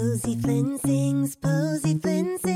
Posy Flynn sings, Posy Flynn sings.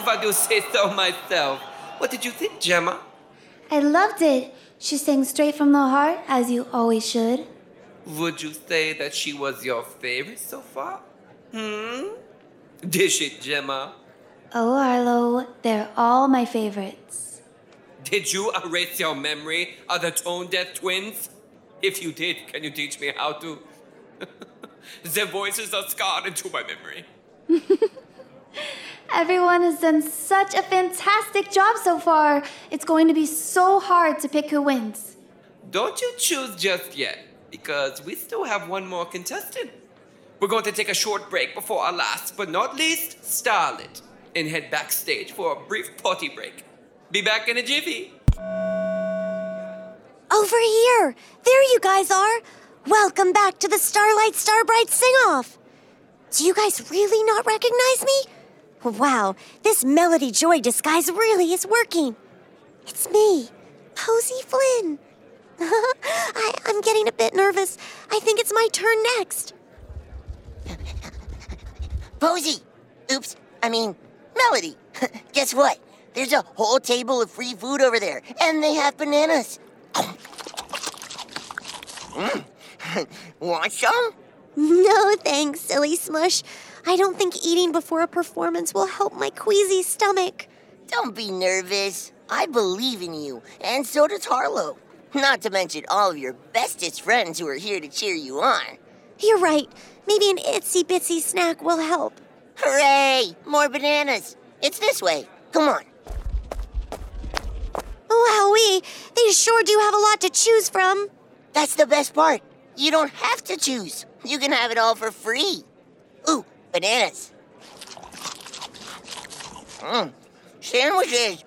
If I do say so myself. What did you think, Gemma? I loved it. She sang straight from the heart, as you always should. Would you say that she was your favorite so far? Hmm? Dish it, Gemma. Oh, Arlo, they're all my favorites. Did you erase your memory of the Tone Deaf twins? If you did, can you teach me how to? Their voices are scarred into my memory. Everyone has done such a fantastic job so far. It's going to be so hard to pick who wins. Don't you choose just yet, because we still have one more contestant. We're going to take a short break before our last but not least starlet and head backstage for a brief potty break. Be back in a jiffy. Over here! There you guys are! Welcome back to the Starlight Starbright Sing Off! Do you guys really not recognize me? Wow, this Melody Joy disguise really is working. It's me, Posy Flynn. I, I'm getting a bit nervous. I think it's my turn next. Posy! Oops, I mean, Melody. Guess what? There's a whole table of free food over there, and they have bananas. Want some? No thanks, silly smush. I don't think eating before a performance will help my queasy stomach. Don't be nervous. I believe in you, and so does Harlow. Not to mention all of your bestest friends who are here to cheer you on. You're right. Maybe an itsy bitsy snack will help. Hooray! More bananas. It's this way. Come on. Wowee, they sure do have a lot to choose from. That's the best part. You don't have to choose. You can have it all for free. Ooh, bananas. Mmm, sandwiches.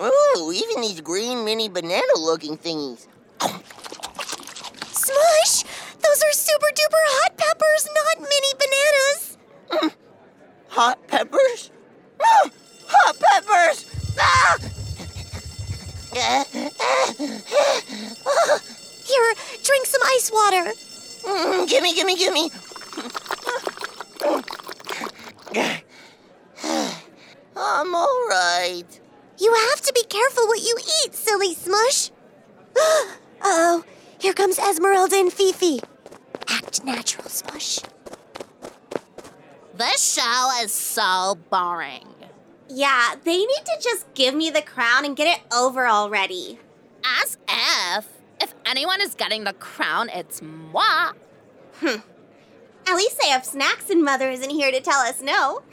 Ooh, even these green mini banana looking thingies. Smush! Those are super duper hot peppers, not mini bananas. Hot peppers? No! Hot peppers! Ah! Here, drink some ice water. Mm, gimme, gimme, gimme. I'm all right. You have to be careful what you eat, silly smush. oh, here comes Esmeralda and Fifi. Act natural, smush. This show is so boring. Yeah, they need to just give me the crown and get it over already. As if. If anyone is getting the crown, it's moi. Hmm. At least they have snacks and Mother isn't here to tell us no.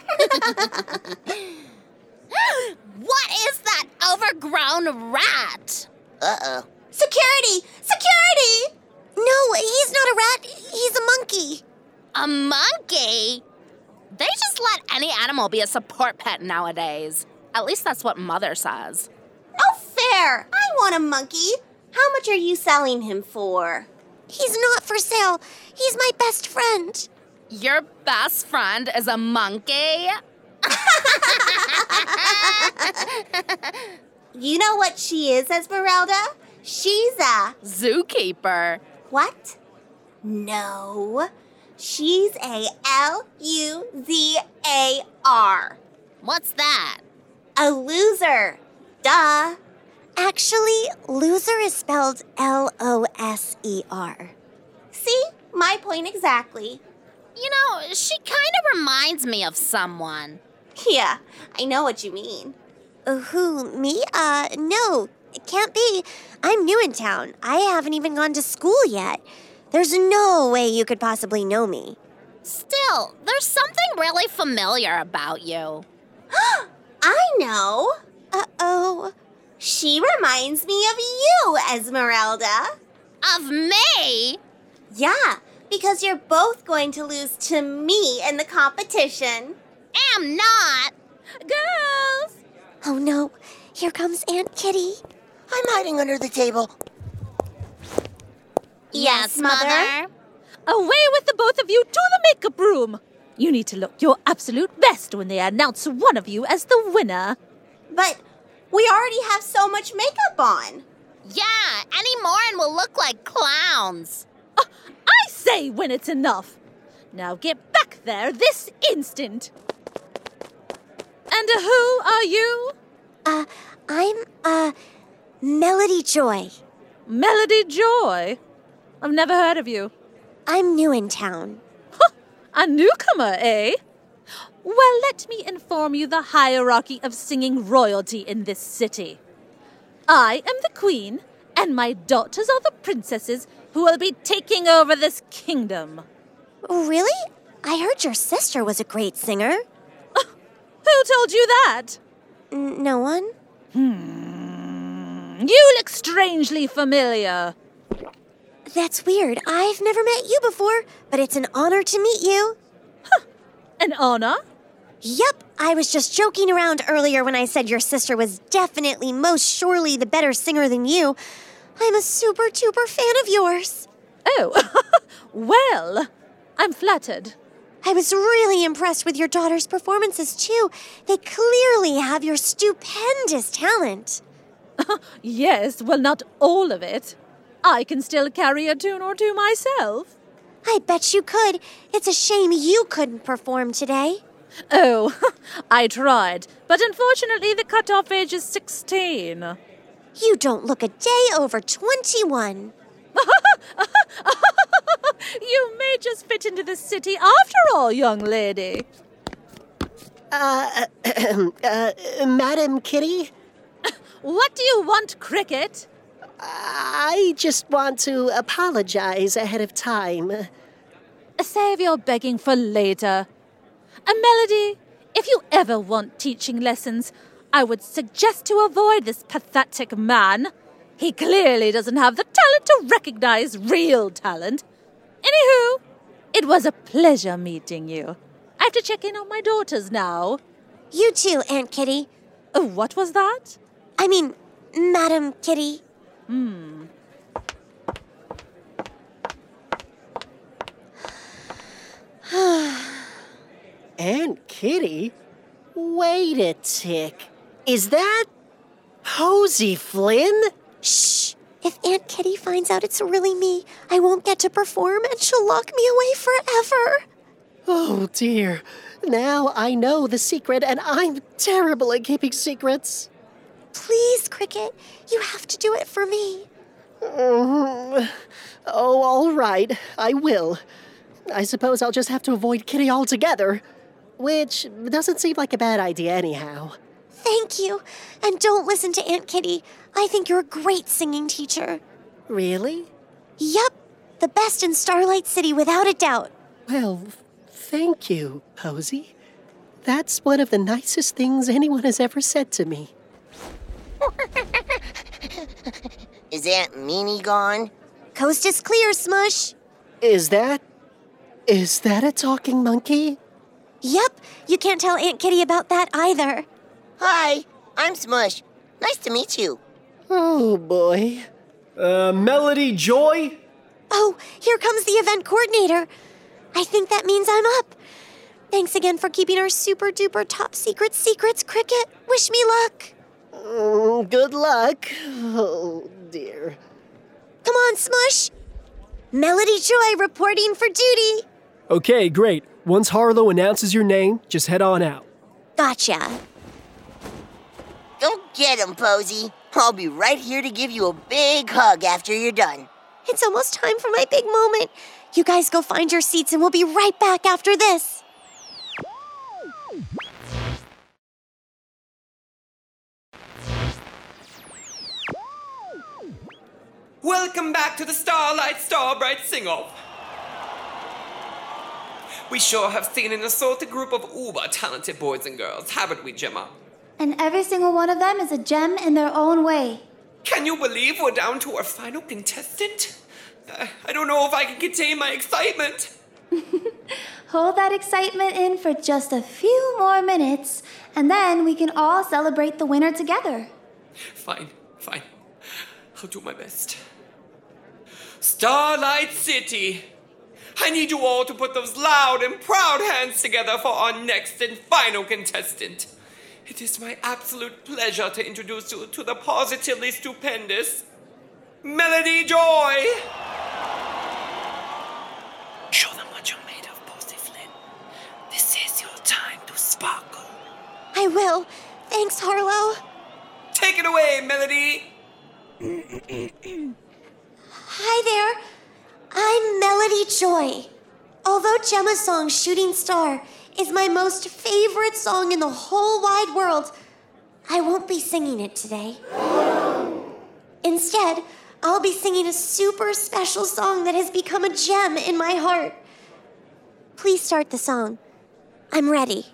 What is that overgrown rat? Uh oh. Security! Security! No, he's not a rat. He's a monkey. A monkey? They just let any animal be a support pet nowadays. At least that's what Mother says. Oh, fair. I want a monkey. How much are you selling him for? He's not for sale. He's my best friend. Your best friend is a monkey? You know what she is, Esmeralda? She's a. Zookeeper. What? No. She's a L U Z A R. What's that? A loser. Duh. Actually, loser is spelled L O S E R. See? My point exactly. You know, she kind of reminds me of someone. Yeah, I know what you mean. Uh, who, me? Uh, no, it can't be. I'm new in town. I haven't even gone to school yet. There's no way you could possibly know me. Still, there's something really familiar about you. I know. Uh oh. She reminds me of you, Esmeralda. Of me? Yeah, Because you're both going to lose to me in the competition. Am not. Girls! Oh no, here comes Aunt Kitty. I'm hiding under the table. Yes, Mother. Away with the both of you to the makeup room! You need to look your absolute best when they announce one of you as the winner. But we already have so much makeup on. Yeah, any more and we'll look like clowns. I say when it's enough. Now get back there this instant. And uh, who are you? Uh, I'm, uh, Melody Joy. Melody Joy. I've never heard of you. I'm new in town. A newcomer, eh? Well, let me inform you the hierarchy of singing royalty in this city. I am the queen, and my daughters are the princesses who will be taking over this kingdom. Really? I heard your sister was a great singer. Who told you that? N- no one? Hmm. You look strangely familiar. That's weird. I've never met you before, but it's an honor to meet you. An honor? Yup, I was just joking around earlier when I said your sister was definitely, most surely the better singer than you. I'm a super duper fan of yours. Oh, well, I'm flattered. I was really impressed with your daughter's performances too. They clearly have your stupendous talent. Yes, well, not all of it. I can still carry a tune or two myself. I bet you could. It's a shame you couldn't perform today. Oh, I tried, but unfortunately the cutoff age is 16. You don't look a day over 21. You may just fit into the city after all, young lady. Uh, uh, Madam Kitty, What do you want, Cricket? I just want to apologize ahead of time. Save your begging for later. A melody, if you ever want teaching lessons, I would suggest to avoid this pathetic man. He clearly doesn't have the talent to recognize real talent. Anywho, it was a pleasure meeting you. I have to check in on my daughters now. You too, Aunt Kitty. Oh, what was that? I mean, Madam Kitty. Aunt Kitty? Wait a tick. Is that Posy Flynn? Shh! If Aunt Kitty finds out it's really me, I won't get to perform and she'll lock me away forever. Oh dear. Now I know the secret, and I'm terrible at keeping secrets. Please, Cricket, you have to do it for me. Oh, all right. I will. I suppose I'll just have to avoid Kitty altogether. Which doesn't seem like a bad idea, anyhow. Thank you. And don't listen to Aunt Kitty. I think you're a great singing teacher. Really? Yup, the best in Starlight City without a doubt. Well, thank you, Posy. That's one of the nicest things anyone has ever said to me. Is Aunt Meanie gone? Coast is clear, Smush. Is that. Is that a talking monkey? Yup, you can't tell Aunt Kitty about that either. Hi, I'm Smush. Nice to meet you. Oh boy. Uh, Melody Joy? Oh, here comes the event coordinator. I think that means I'm up. Thanks again for keeping our super duper top secret secrets, Cricket. Wish me luck. Mm, good luck. Oh dear. Come on, Smush. Melody Joy reporting for duty. Okay, great. Once Harlow announces your name, just head on out. Gotcha. Go get him, Posy. I'll be right here to give you a big hug after you're done. It's almost time for my big moment. You guys go find your seats and we'll be right back after this. Welcome back to the Starlight Starbright Sing Off. We sure have seen an assorted group of uber talented boys and girls, haven't we, Gemma? And every single one of them is a gem in their own way. Can you believe we're down to our final contestant? I, I don't know if I can contain my excitement. Hold that excitement in for just a few more minutes, and then we can all celebrate the winner together. Fine, fine. I'll do my best. Starlight City. I need you all to put those loud and proud hands together for our next and final contestant. It is my absolute pleasure to introduce you to the positively stupendous Melody Joy. Show them what you're made of, Posy Flynn. This is your time to sparkle. I will. Thanks, Harlow. Take it away, Melody. Hi there. Joy. Although Gemma's song Shooting Star is my most favorite song in the whole wide world, I won't be singing it today. Instead, I'll be singing a super special song that has become a gem in my heart. Please start the song. I'm ready.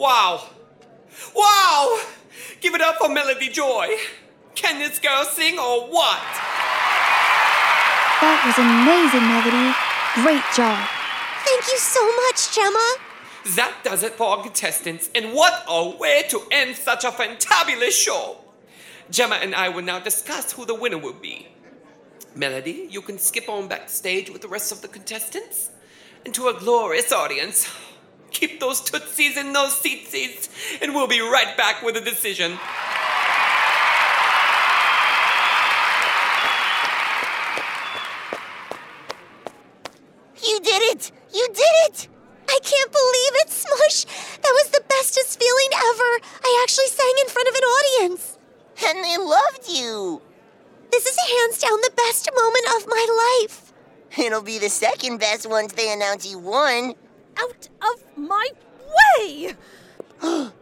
Wow. Wow! Give it up for Melody Joy. Can this girl sing or what? That was amazing, Melody. Great job. Thank you so much, Gemma. That does it for our contestants, and what a way to end such a fantabulous show! Gemma and I will now discuss who the winner will be. Melody, you can skip on backstage with the rest of the contestants. And to a glorious audience, keep those tootsies in those seatsies, and we'll be right back with a decision. You did it! You did it! I can't believe it, Smush! That was the bestest feeling ever! I actually sang in front of an audience! And they loved you! This is hands down the best moment of my life! It'll be the second best once they announce you won. Out of my way!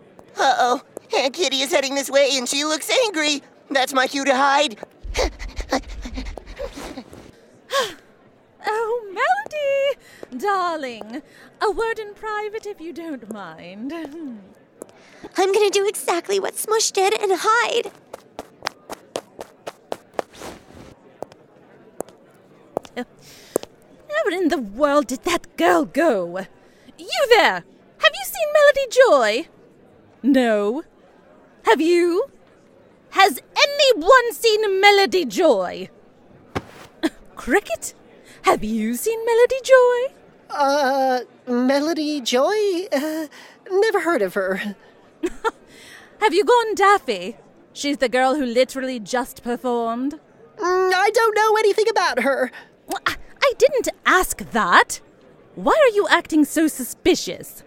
Uh oh. Aunt Kitty is heading this way and she looks angry. That's my cue to hide. Oh, Melody! Darling, a word in private if you don't mind. I'm gonna do exactly what Smush did and hide. Where in the world did that girl go? You there! Have you seen Melody Joy? No. Have you? Has anyone seen Melody Joy? Cricket? Have you seen Melody Joy? Uh, Melody Joy? Uh, never heard of her. Have you gone Daffy? She's the girl who literally just performed. Mm, I don't know anything about her. Well, I, I didn't ask that. Why are you acting so suspicious?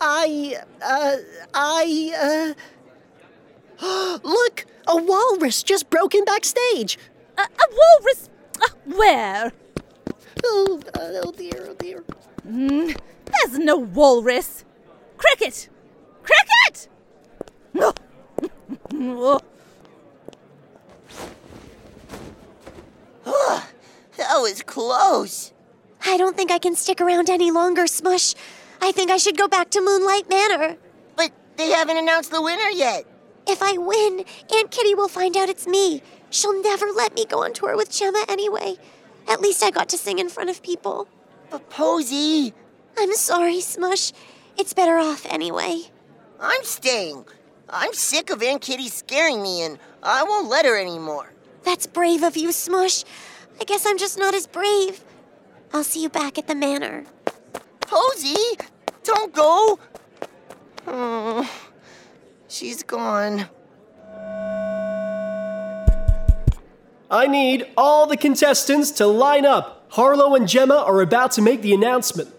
I, uh, I, uh. Look! A walrus just broke in backstage! A, a walrus? Uh, where? Oh, uh, oh dear, oh dear. Mm, there's no walrus. Cricket! Cricket! Oh. Oh. That was close. I don't think I can stick around any longer, Smush. I think I should go back to Moonlight Manor. But they haven't announced the winner yet. If I win, Aunt Kitty will find out it's me. She'll never let me go on tour with Gemma anyway. At least I got to sing in front of people. But Posy, I'm sorry, Smush. It's better off anyway. I'm staying. I'm sick of Aunt Kitty scaring me, and I won't let her anymore. That's brave of you, Smush. I guess I'm just not as brave. I'll see you back at the manor. Posy, don't go. Oh, she's gone. I need all the contestants to line up. Harlow and Gemma are about to make the announcement.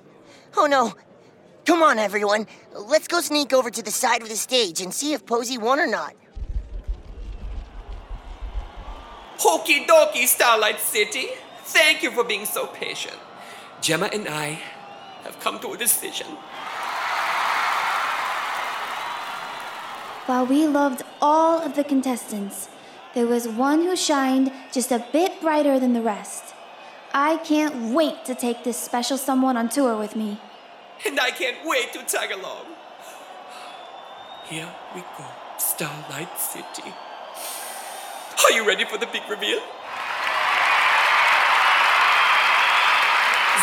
Oh no. Come on, everyone. Let's go sneak over to the side of the stage and see if Posy won or not. Hokey dokey, Starlight City. Thank you for being so patient. Gemma and I have come to a decision. While we loved all of the contestants, there was one who shined just a bit brighter than the rest. I can't wait to take this special someone on tour with me. And I can't wait to tag along. Here we go, Starlight City. Are you ready for the big reveal?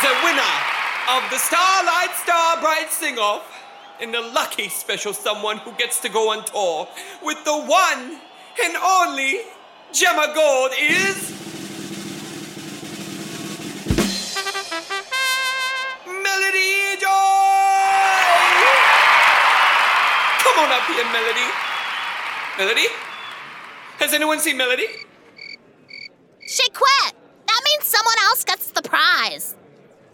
The winner of the Starlight Starbright Sing Off and the lucky special someone who gets to go on tour with the one and only Gemma Gold is. Melody Joy! Come on up here, Melody. Melody? Has anyone seen Melody? She quit. That means someone else gets the prize.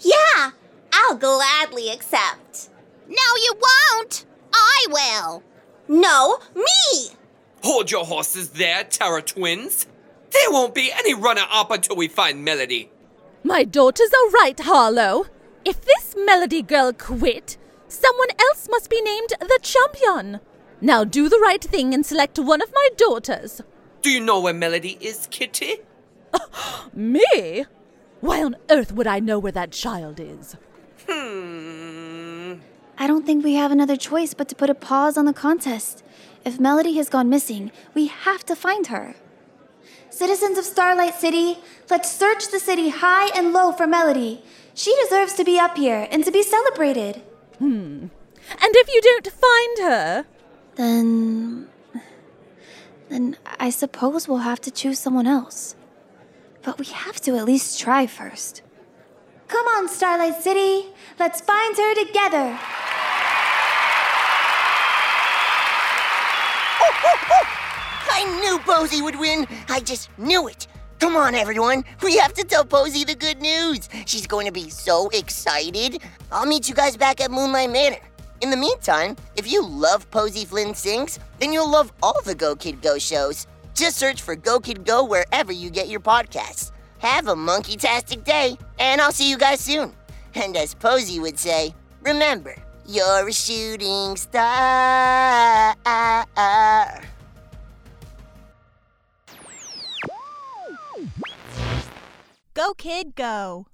Yeah, I'll gladly accept. No, you won't. I will. No, me! Hold your horses there, Terra Twins. There won't be any runner up until we find Melody. My daughters are right, Harlow. If this Melody girl quit, someone else must be named the champion. Now do the right thing and select one of my daughters. Do you know where Melody is, Kitty? Me? Why on earth would I know where that child is? Hmm. I don't think we have another choice but to put a pause on the contest. If Melody has gone missing, we have to find her. Citizens of Starlight City, let's search the city high and low for Melody. She deserves to be up here and to be celebrated. Hmm. And if you don't find her, Then. Then I suppose we'll have to choose someone else. But we have to at least try first. Come on, Starlight City! Let's find her together! I knew Posy would win. I just knew it. Come on, everyone. We have to tell Posy the good news. She's going to be so excited. I'll meet you guys back at Moonlight Manor. In the meantime, if you love Posy Flynn Sings, then you'll love all the Go Kid Go shows. Just search for Go Kid Go wherever you get your podcasts. Have a monkey-tastic day, and I'll see you guys soon. And as Posy would say, remember, you're a shooting star. Go, kid, go.